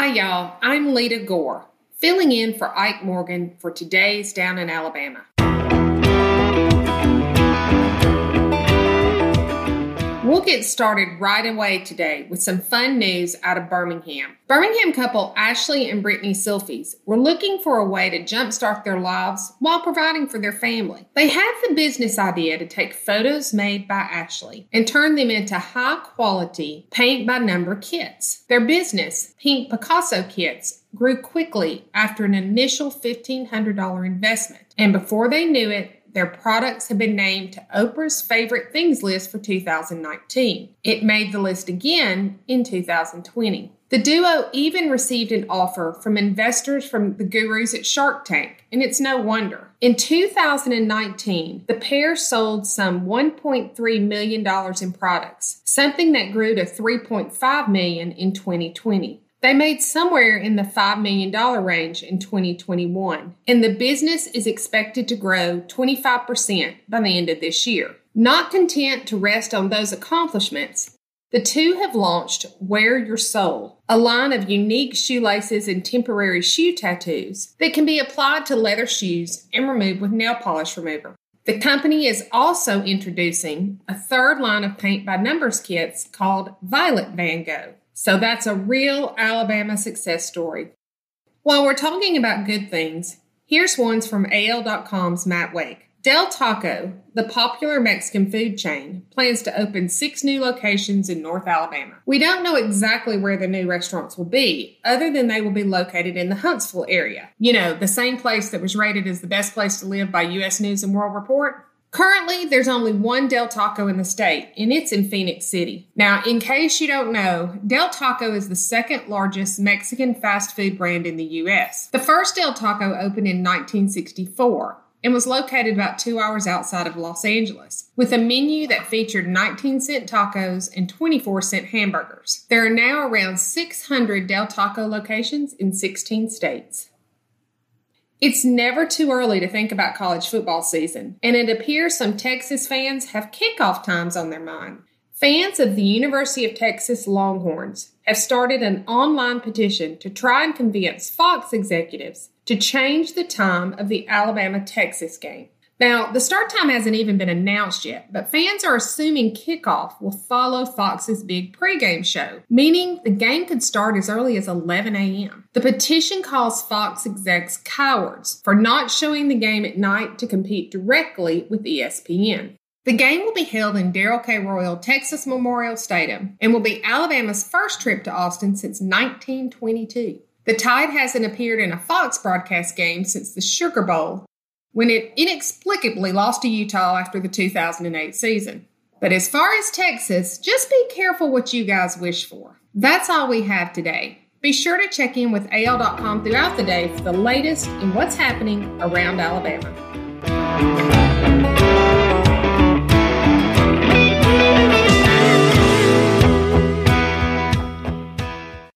Hi, y'all. I'm Lita Gore, filling in for Ike Morgan for today's Down in Alabama. Get started right away today with some fun news out of Birmingham. Birmingham couple Ashley and Brittany Silfies were looking for a way to jumpstart their lives while providing for their family. They had the business idea to take photos made by Ashley and turn them into high quality paint by number kits. Their business, Pink Picasso Kits, grew quickly after an initial $1,500 investment. And before they knew it, their products have been named to Oprah's favorite things list for 2019. It made the list again in 2020. The duo even received an offer from investors from the gurus at Shark Tank, and it's no wonder. In 2019, the pair sold some $1.3 million in products, something that grew to 3.5 million in 2020. They made somewhere in the $5 million range in 2021, and the business is expected to grow 25% by the end of this year. Not content to rest on those accomplishments, the two have launched Wear Your Soul, a line of unique shoelaces and temporary shoe tattoos that can be applied to leather shoes and removed with nail polish remover. The company is also introducing a third line of paint by numbers kits called Violet Van Gogh. So that's a real Alabama success story. While we're talking about good things, here's ones from AL.com's Matt Wake. Del Taco, the popular Mexican food chain, plans to open six new locations in North Alabama. We don't know exactly where the new restaurants will be, other than they will be located in the Huntsville area. You know, the same place that was rated as the best place to live by U.S. News and World Report. Currently, there's only one Del Taco in the state, and it's in Phenix City. Now, in case you don't know, Del Taco is the second largest Mexican fast food brand in the U.S. The first Del Taco opened in 1964 and was located about two hours outside of Los Angeles, with a menu that featured 19 cent tacos and 24 cent hamburgers. There are now around 600 Del Taco locations in 16 states. It's never too early to think about college football season, and it appears some Texas fans have kickoff times on their mind. Fans of the University of Texas Longhorns have started an online petition to try and convince Fox executives to change the time of the Alabama Texas game. Now, the start time hasn't even been announced yet, but fans are assuming kickoff will follow Fox's big pregame show, meaning the game could start as early as 11 a.m. The petition calls Fox execs cowards for not showing the game at night to compete directly with ESPN. The game will be held in Darrell K. Royal Texas Memorial Stadium and will be Alabama's first trip to Austin since 1922. The Tide hasn't appeared in a Fox broadcast game since the Sugar Bowl when it inexplicably lost to Utah after the 2008 season. But as far as Texas, just be careful what you guys wish for. That's all we have today. Be sure to check in with AL.com throughout the day for the latest in what's happening around Alabama.